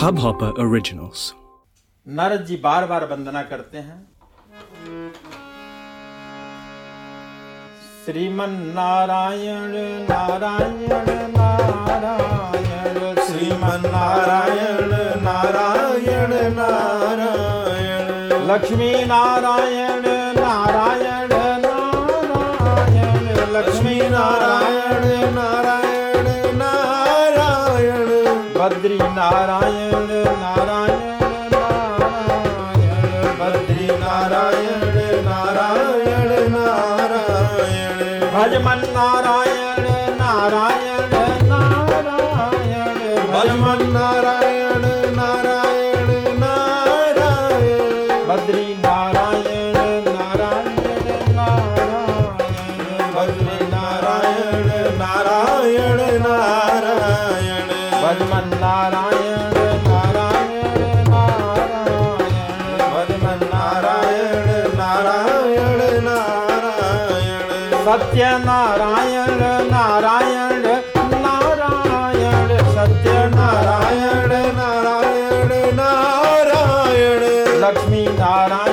Hubhopper Originals. Narad ji बार बार वंदना करते हैं। श्रीमन नारायण नारायण नारायण श्रीमन नारायण नारायण। नारायण लक्ष्मी नारायण नारायण। बद्री नारायण नारायण नारायण बद्री नारायण नारायण नारायण भजमन नारायण नारायण नारायण भजमन नारायण नारायण भजमन नारायण नारायण। नारायण भजमन नारायण नारायण। नारायण सत्य नारायण नारायण। नारायण सत्य नारायण नारायण। नारायण लक्ष्मी नारायण नारायण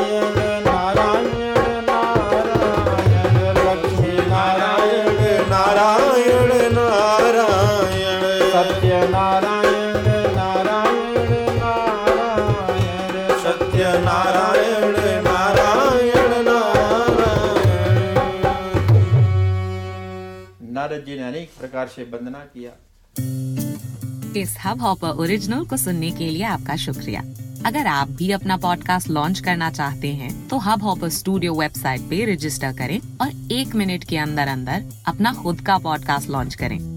सत्य नारायण नारायण नारायण। सत्य नारायण नारायण नारायण। नारद जी ने अनेक प्रकार से वंदना किया। इस हब हॉपर ओरिजिनल को सुनने के लिए आपका शुक्रिया। अगर आप भी अपना पॉडकास्ट लॉन्च करना चाहते हैं तो हब हॉपर स्टूडियो वेबसाइट पे रजिस्टर करें और एक मिनट के अंदर अंदर अपना खुद का पॉडकास्ट लॉन्च करें।